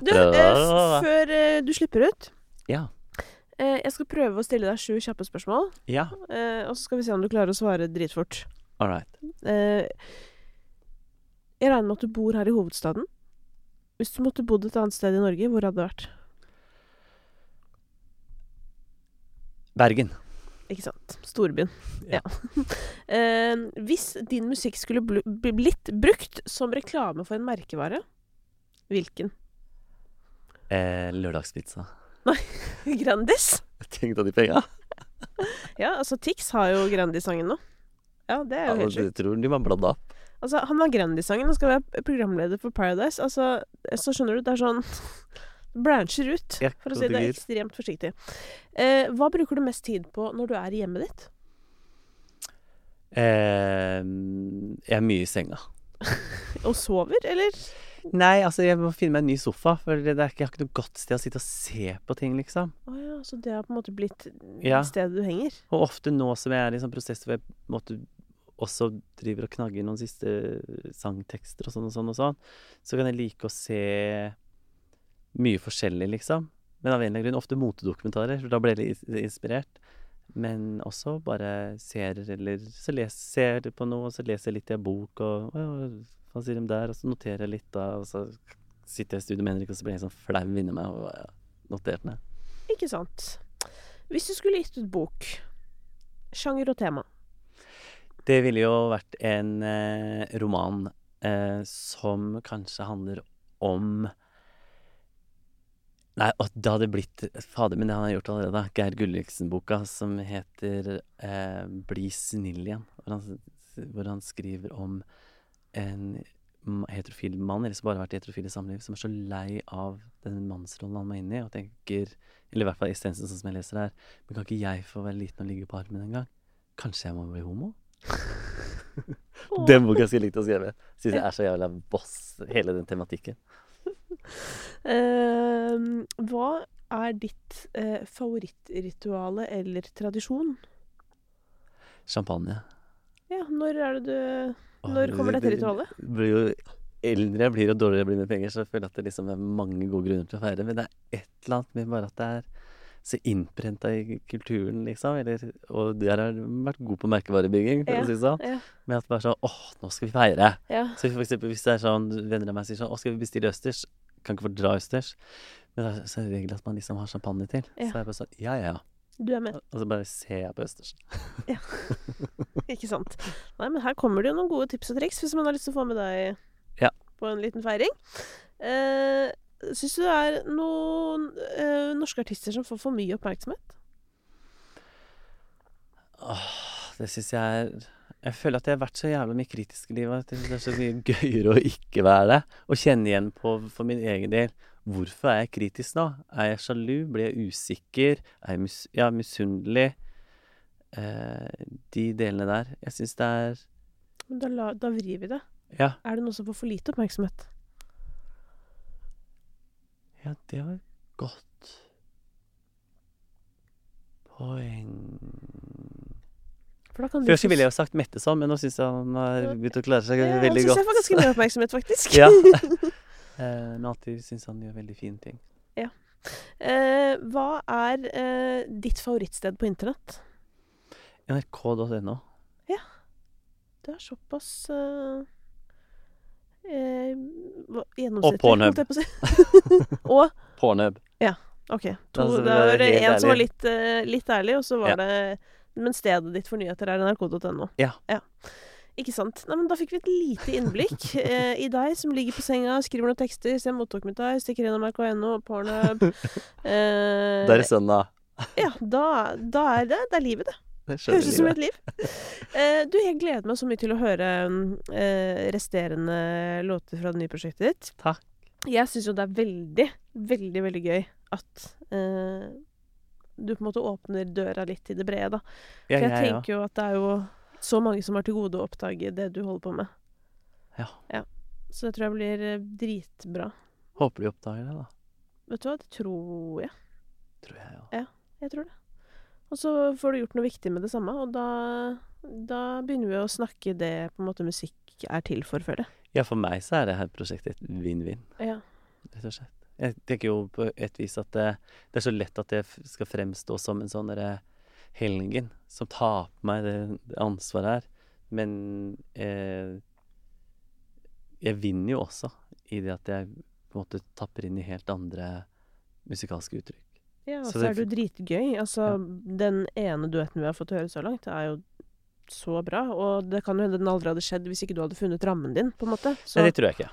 Du, eh, før eh, du slipper ut Ja. eh, Jeg skal prøve å stille deg sju kjappe spørsmål, Ja, eh, og så skal vi se om du klarer å svare dritfort. all right. Eh, jeg regner med at du bor her i hovedstaden. Hvis du måtte bodd et annet sted i Norge, hvor hadde det vært? Bergen. Ikke sant? Storbyen. Ja. eh, hvis din musikk skulle bl blitt brukt som reklame for en merkevare, hvilken? Eh, lørdagspizza. Grandis? Tenk deg de penga. Ja, altså Tix har jo Grandis-sangen nå. Ja, det er Ja, jo helt sjukt. tror de var bladd opp. Altså, han har Grandis-sangen og skal være programleder for Paradise. Altså, så skjønner du, det er sånn Brancher ut, Ja, for å si det ekstremt forsiktig. Eh, hva bruker du mest tid på når du er i hjemmet ditt? Eh, jeg er mye i senga. Og sover, eller? Nei, altså jeg må finne meg en ny sofa, for det er ikke, jeg har ikke noe godt sted å sitte og se på ting, liksom. Å ja, så det har på en måte blitt Ja. stedet du henger? Og ofte nå som jeg er i sånn prosess hvor jeg på en måte også driver og knagger noen siste sangtekster og sånn og sånn og sånn, så kan jeg like å se mye forskjellig, liksom. Men av en eller annen grunn ofte motedokumentarer, for da ble jeg litt inspirert. Men også bare serier, eller så leser jeg på noe, og så leser jeg litt i en bok, og «Å, hva sier de der? Og så noterer jeg litt, da, og så sitter jeg i studio med Henrik, og så blir jeg sånn flau inni meg og ja, notert ned. Ikke sant. Hvis du skulle gitt ut bok, sjanger og tema Det ville jo vært en eh, roman eh, som kanskje handler om Nei, og det hadde blitt Fader, men det har jeg gjort allerede. Geir Gulliksen-boka som heter eh, 'Bli snill igjen'. Hvor han, hvor han skriver om en heterofil mann, eller som bare har vært heterofil i samliv, som er så lei av den mannsrollen han må inn i, og tenker Eller i hvert fall essensen sånn som jeg leser det her. Men kan ikke jeg få være liten og ligge på armen en gang? Kanskje jeg må bli homo? Den boka skulle jeg likt å skrive. Syns jeg er så jævla boss, hele den tematikken. Uh, hva er ditt uh, favorittrituale eller tradisjon? Champagne. Ja, når er det du Når kommer dette det- ritualet? det blir jo eldre jeg blir og dårligere jeg blir med penger, så jeg føler at det liksom er mange gode grunner til å feire. Men det er et eller annet med bare at det er så innprenta i kulturen, liksom. Eller, og der har vært god på merkevarebygging, for Ja, å si det sånn. Ja. Med at bare sånn åh, nå skal vi feire. ja. Så for eksempel hvis det er sånn venner av meg sier sånn Å, skal vi bestille østers? Kan ikke få dra østers. Men det er så det regel at man liksom har champagne til. Ja. Så er jeg bare sånn Ja, ja, ja. Du er med, Og så bare ser jeg på ja. ikke sant? Nei, men her kommer det jo noen gode tips og triks hvis man har lyst til å få med deg Ja. på en liten feiring. Eh, Syns du det er noen eh, norske artister som får for mye oppmerksomhet? Åh, det syns jeg er Jeg føler at jeg har vært så jævla mye kritisk i livet at det er så mye gøyere å ikke være det. Og kjenne igjen på for min egen del. Hvorfor er jeg kritisk da? Er jeg sjalu? Blir jeg usikker? Er jeg mis ja, misunnelig? Eh, de delene der. Jeg syns det er Men da, la, da vrir vi det. Ja, Er det noen som får for lite oppmerksomhet? ja det var godt poeng For da kan du Først ville jeg jo sagt Mette sånn, men nå syns jeg han har begynt å klare seg ja, veldig Han syns synes jeg får ganske mye oppmerksomhet, faktisk. Ja. Eh, Men alltid syns han gjør veldig fine ting. Eh, hva er eh, ditt favorittsted på internett? NRK.no. Ja. Det er såpass eh, eh, gjennomsnittlig, Pornhub. holdt jeg på å si. og Pornhub. Ja. OK. To, Altså, det var helt en som var litt, eh, litt ærlig, og så var Ja. det Men stedet ditt for nyheter er nrk.no. Ja. Ikke sant. Nei, men da fikk vi et lite innblikk eh, i deg som ligger på senga, skriver noen tekster, ser motdokumentar, stikker innom RKNO, pornhub eh, Da er det søndag. Ja, da, da er det Det er livet, det. Det Høres ut som et liv. Eh, du, jeg gleder meg så mye til å høre eh, resterende låter fra det nye prosjektet ditt. Takk. Jeg syns jo det er veldig, veldig, veldig gøy at eh, du på en måte åpner døra litt til det brede, da. For Ja, jeg jeg tenker jo at det er jo så mange som har til gode å oppdage det du holder på med. Ja. Så det tror jeg blir eh, dritbra. Håper de oppdager det, da. Vet du hva, det tror jeg. Tror jeg ja. ja Jeg tror det. Og så får du gjort noe viktig med det samme, og da, da begynner vi å snakke det på en måte musikk er til for, føler jeg. Ja, for meg så er det her prosjektet et vinn-vinn, Ja. rett og slett. Jeg tenker jo på et vis at det, det er så lett at det skal fremstå som en sånn derre helgen som tar på meg det, det ansvaret her. Men eh, jeg vinner jo også i det at jeg på en måte tapper inn i helt andre musikalske uttrykk. Ja, og Så så det er det jo dritgøy. Altså, den ene duetten vi har fått høre så langt, er jo så bra. Og det kan jo hende den aldri hadde skjedd hvis ikke du hadde funnet rammen din, på en måte. Så, Nei, det tror jeg ikke.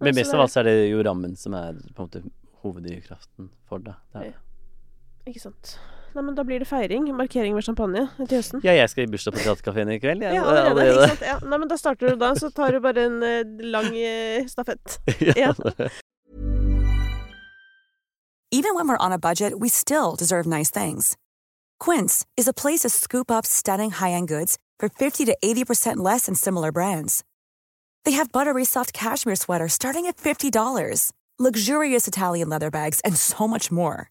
Men mest av alt så er det jo rammen som er på en måte hoveddrivkraften for det. det er det. Ikke sant. Nei, men da blir det feiring. Markering med champagne til høsten. Ja, jeg skal i bursdag på Teaterkafeen i kveld. jeg. Ja, Det er allerede. Ikke sant? Ja. Nei, men da starter du da, så tar du bare en eh, lang eh, stafett. ja. Even when we're on a budget, we still deserve nice things. Quince is a place to scoop up stunning high-end goods for 50 to 80% less than similar brands. They have buttery soft cashmere sweaters starting at $50, luxurious Italian leather bags, and so much more.